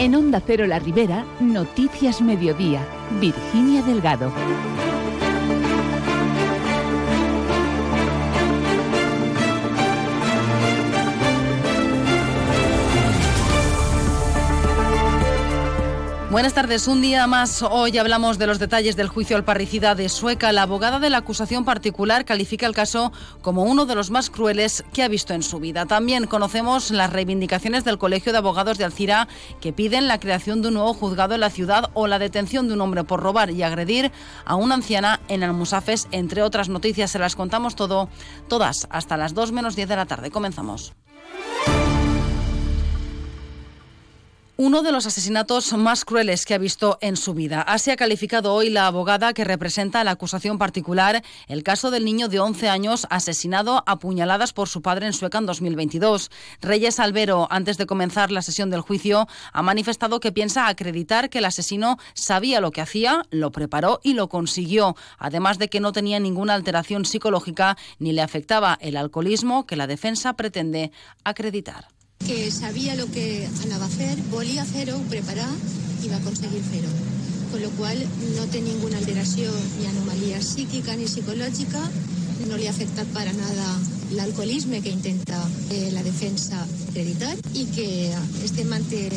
En Onda Cero La Ribera, Noticias Mediodía, Virginia Delgado. Buenas tardes, un día más. Hoy hablamos de los detalles del juicio al parricida de Sueca. La abogada de la acusación particular califica el caso como uno de los más crueles que ha visto en su vida. También conocemos las reivindicaciones del Colegio de Abogados de Alcira que piden la creación de un nuevo juzgado en la ciudad o la detención de un hombre por robar y agredir a una anciana en Almusafes, entre otras noticias. Se las contamos todo, todas hasta las 2 menos 10 de la tarde. Comenzamos. Uno de los asesinatos más crueles que ha visto en su vida. Así ha calificado hoy la abogada que representa la acusación particular el caso del niño de 11 años asesinado a puñaladas por su padre en Sueca en 2022. Reyes Albero, antes de comenzar la sesión del juicio, ha manifestado que piensa acreditar que el asesino sabía lo que hacía, lo preparó y lo consiguió, además de que no tenía ninguna alteración psicológica ni le afectaba el alcoholismo que la defensa pretende acreditar que sabía lo que anava a fer, volia fer-ho, preparar i va aconseguir fer-ho. Con lo cual no té ninguna alteració ni anomalia psíquica ni psicològica, no li ha afectat para nada l'alcoholisme que intenta eh, la defensa acreditar i que estem ante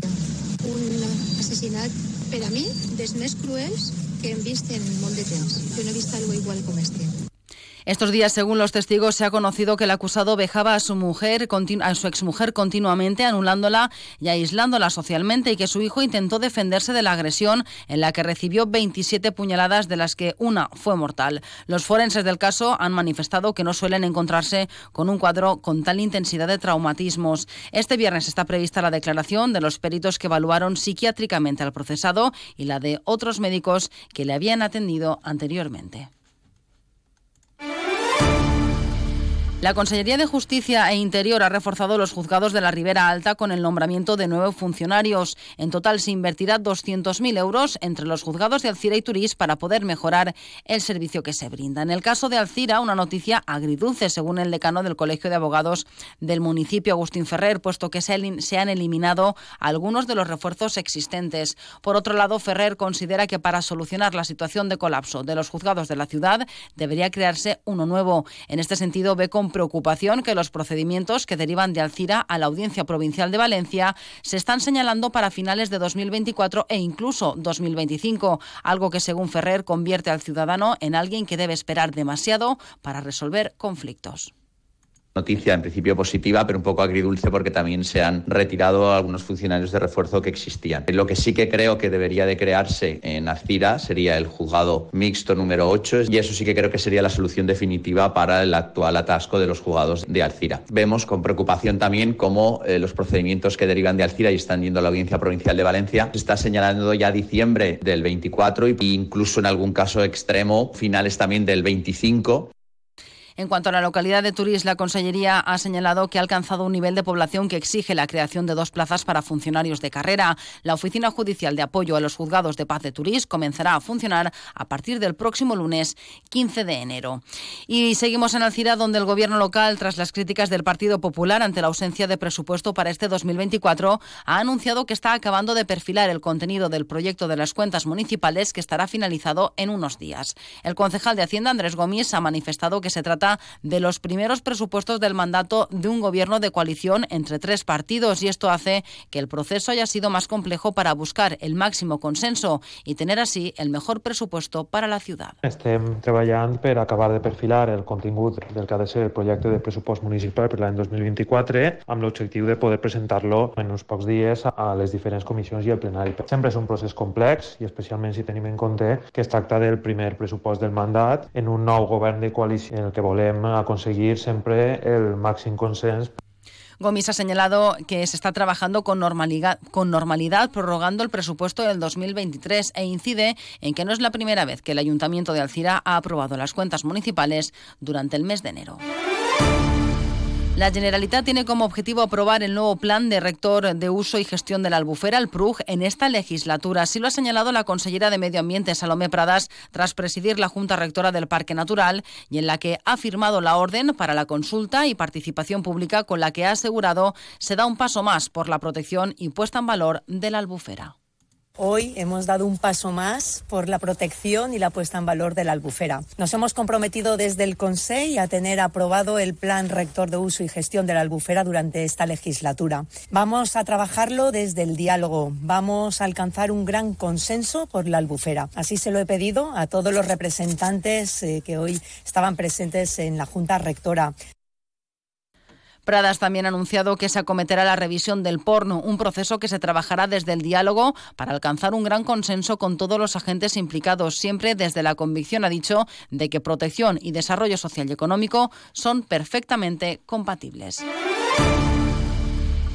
un assassinat per a mi dels cruels que hem vist en molt de temps. Jo no he vist algo igual com este. Estos días, según los testigos, se ha conocido que el acusado vejaba a su mujer, a su exmujer continuamente, anulándola y aislándola socialmente, y que su hijo intentó defenderse de la agresión en la que recibió 27 puñaladas, de las que una fue mortal. Los forenses del caso han manifestado que no suelen encontrarse con un cuadro con tal intensidad de traumatismos. Este viernes está prevista la declaración de los peritos que evaluaron psiquiátricamente al procesado y la de otros médicos que le habían atendido anteriormente. La Consellería de Justicia e Interior ha reforzado los juzgados de la Ribera Alta con el nombramiento de nueve funcionarios. En total se invertirá 200.000 euros entre los juzgados de Alcira y Turís para poder mejorar el servicio que se brinda. En el caso de Alcira, una noticia agridulce, según el decano del Colegio de Abogados del municipio, Agustín Ferrer, puesto que se han eliminado algunos de los refuerzos existentes. Por otro lado, Ferrer considera que para solucionar la situación de colapso de los juzgados de la ciudad debería crearse uno nuevo. En este sentido, ve con preocupación que los procedimientos que derivan de Alcira a la Audiencia Provincial de Valencia se están señalando para finales de 2024 e incluso 2025, algo que según Ferrer convierte al ciudadano en alguien que debe esperar demasiado para resolver conflictos noticia en principio positiva, pero un poco agridulce porque también se han retirado algunos funcionarios de refuerzo que existían. Lo que sí que creo que debería de crearse en Alcira sería el juzgado mixto número 8 y eso sí que creo que sería la solución definitiva para el actual atasco de los juzgados de Alcira. Vemos con preocupación también cómo eh, los procedimientos que derivan de Alcira y están yendo a la Audiencia Provincial de Valencia se está señalando ya diciembre del 24 e incluso en algún caso extremo finales también del 25 en cuanto a la localidad de Turís, la Consellería ha señalado que ha alcanzado un nivel de población que exige la creación de dos plazas para funcionarios de carrera. La Oficina Judicial de Apoyo a los Juzgados de Paz de Turís comenzará a funcionar a partir del próximo lunes 15 de enero. Y seguimos en Alcira, donde el Gobierno local, tras las críticas del Partido Popular ante la ausencia de presupuesto para este 2024, ha anunciado que está acabando de perfilar el contenido del proyecto de las cuentas municipales que estará finalizado en unos días. El concejal de Hacienda, Andrés Gómez, ha manifestado que se trata de los primeros presupuestos del mandato de un gobierno de coalición entre tres partidos y esto hace que el proceso haya sido más complejo para buscar el máximo consenso y tener así el mejor presupuesto para la ciudad. Estem treballant per acabar de perfilar el contingut del que ha de ser el projecte de pressupost municipal per l'any 2024 amb l'objectiu de poder presentar-lo en uns pocs dies a les diferents comissions i al plenari. Sempre és un procés complex i especialment si tenim en compte que es tracta del primer pressupost del mandat en un nou govern de coalició en el que volem el Gomis ha señalado que se está trabajando con normalidad, prorrogando el presupuesto del 2023 e incide en que no es la primera vez que el Ayuntamiento de Alcira ha aprobado las cuentas municipales durante el mes de enero. La Generalitat tiene como objetivo aprobar el nuevo plan de rector de uso y gestión de la albufera, el PRUG, en esta legislatura. Así lo ha señalado la consellera de Medio Ambiente, Salomé Pradas, tras presidir la Junta Rectora del Parque Natural y en la que ha firmado la orden para la consulta y participación pública con la que ha asegurado se da un paso más por la protección y puesta en valor de la albufera. Hoy hemos dado un paso más por la protección y la puesta en valor de la albufera. Nos hemos comprometido desde el Consejo a tener aprobado el Plan Rector de Uso y Gestión de la Albufera durante esta legislatura. Vamos a trabajarlo desde el diálogo. Vamos a alcanzar un gran consenso por la albufera. Así se lo he pedido a todos los representantes eh, que hoy estaban presentes en la Junta Rectora. Pradas también ha anunciado que se acometerá la revisión del porno, un proceso que se trabajará desde el diálogo para alcanzar un gran consenso con todos los agentes implicados, siempre desde la convicción, ha dicho, de que protección y desarrollo social y económico son perfectamente compatibles.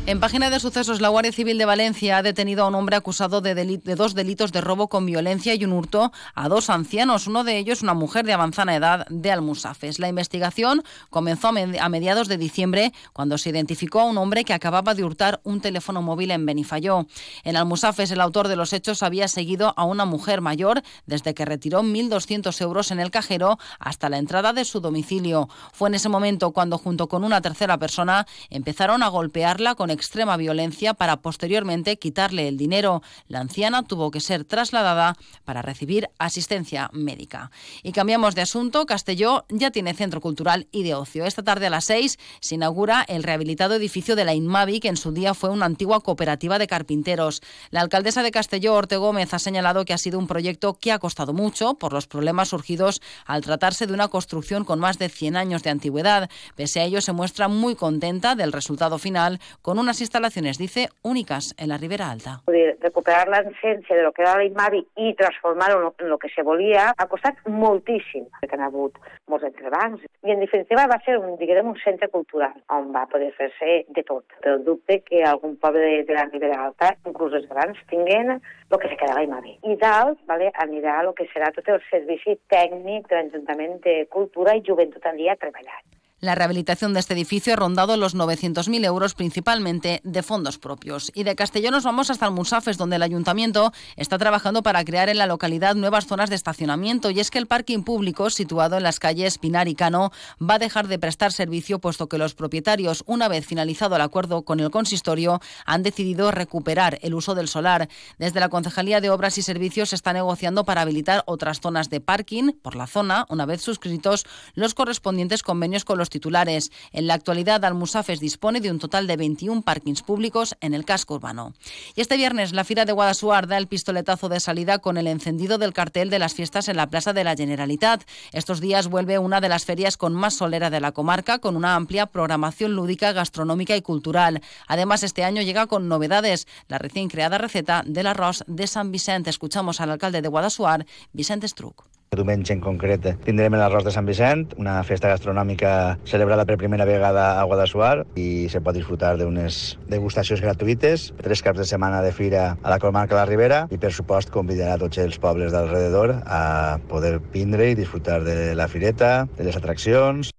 En página de sucesos, la Guardia Civil de Valencia ha detenido a un hombre acusado de, dos delitos de robo con violencia y un hurto a dos ancianos, uno de ellos una mujer de avanzada edad de Almusafes. La investigación comenzó a mediados de diciembre cuando se identificó a un hombre que acababa de hurtar un teléfono móvil en Benifayó. En Almusafes, el autor de los hechos había seguido a una mujer mayor desde que retiró 1.200 euros en el cajero hasta la entrada de su domicilio. Fue en ese momento cuando, junto con una tercera persona, empezaron a golpearla con extrema violencia para posteriormente quitarle el dinero. La anciana tuvo que ser trasladada para recibir asistencia médica. Y cambiamos de asunto. Castelló ya tiene centro cultural y de ocio. Esta tarde a las seis se inaugura el rehabilitado edificio de la INMAVI, que en su día fue una antigua cooperativa de carpinteros. La alcaldesa de Castelló, Orte Gómez, ha señalado que ha sido un proyecto que ha costado mucho por los problemas surgidos al tratarse de una construcción con más de 100 años de antigüedad. Pese a ello, se muestra muy contenta del resultado final, con un unas instalaciones, dice, únicas en la Ribera Alta. Recuperar la esencia de lo que era la IMAVI i transformar-ho en lo que se volia ha costat moltíssim, perquè han hagut molts entrebancs. I en definitiva va ser un, diguem, un centre cultural on va poder fer-se de tot. Però dubte que algun poble de, de la Ribera Alta, inclús els grans, tinguen el que se queda a l'IMAVI. I dalt vale, anirà el que serà tot el servici tècnic de l'Ajuntament de Cultura i Joventut allà treballant. La rehabilitación de este edificio ha rondado los 900.000 euros, principalmente de fondos propios. Y de Castellón nos vamos hasta Almusafes, donde el ayuntamiento está trabajando para crear en la localidad nuevas zonas de estacionamiento. Y es que el parking público, situado en las calles Pinar y Cano, va a dejar de prestar servicio, puesto que los propietarios, una vez finalizado el acuerdo con el consistorio, han decidido recuperar el uso del solar. Desde la Concejalía de Obras y Servicios se está negociando para habilitar otras zonas de parking por la zona, una vez suscritos los correspondientes convenios con los titulares. En la actualidad, Almusafes dispone de un total de 21 parkings públicos en el casco urbano. Y este viernes, la Fira de Guadasuar da el pistoletazo de salida con el encendido del cartel de las fiestas en la Plaza de la Generalitat. Estos días vuelve una de las ferias con más solera de la comarca, con una amplia programación lúdica, gastronómica y cultural. Además, este año llega con novedades, la recién creada receta del arroz de San Vicente. Escuchamos al alcalde de Guadasuar, Vicente Struc. Diumenge en concret tindrem l'arròs de Sant Vicent, una festa gastronòmica celebrada per primera vegada a Guadassuar i se pot disfrutar d'unes degustacions gratuïtes, tres caps de setmana de fira a la comarca de la Ribera i per supost convidarà tots els pobles d'alrededor a poder vindre i disfrutar de la fireta, de les atraccions.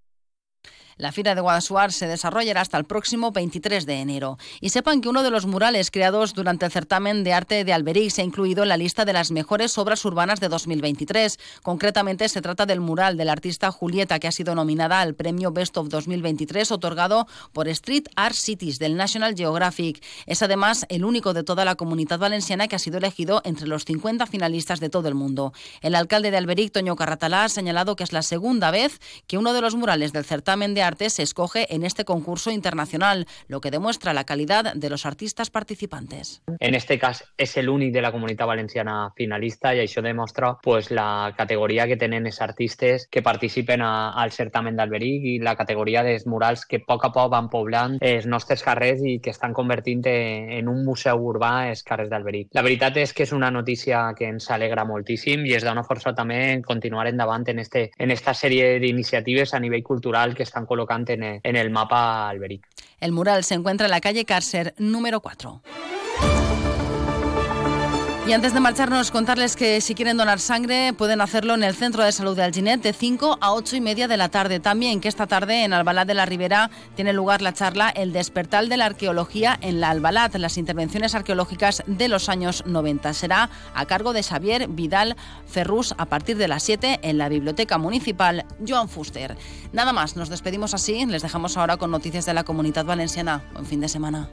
La Fira de Guadasuar se desarrollará hasta el próximo 23 de enero. Y sepan que uno de los murales creados durante el certamen de arte de Alberic se ha incluido en la lista de las mejores obras urbanas de 2023. Concretamente se trata del mural del artista Julieta que ha sido nominada al premio Best of 2023 otorgado por Street Art Cities del National Geographic. Es además el único de toda la comunidad valenciana que ha sido elegido entre los 50 finalistas de todo el mundo. El alcalde de Alberic, Toño Carratalá, ha señalado que es la segunda vez que uno de los murales del certamen de arte se escoge en este concurso internacional, lo que demuestra la calidad de los artistas participantes. En este caso es el único de la comunidad valenciana finalista y eso demuestra pues, la categoría que tienen esos artistas que participen a, al certamen d'Alberic y la categoría de murals que poco a poco van poblant els nostres carrers i que estan convertint en un museu urbà els carrers d'Alberic. La veritat és que és una notícia que ens alegra moltíssim i es dona força també en continuar endavant en, este, en esta sèrie d'iniciatives a nivell cultural que estan col colocante en el, en el mapa Alberic. El mural se encuentra en la calle Cárcer número 4. Y antes de marcharnos, contarles que si quieren donar sangre pueden hacerlo en el Centro de Salud de Alginet de 5 a 8 y media de la tarde. También que esta tarde en Albalat de la Ribera tiene lugar la charla El despertar de la arqueología en la Albalat, las intervenciones arqueológicas de los años 90. Será a cargo de Xavier Vidal Ferrus a partir de las 7 en la Biblioteca Municipal Joan Fuster. Nada más, nos despedimos así, les dejamos ahora con noticias de la Comunidad Valenciana. Buen fin de semana.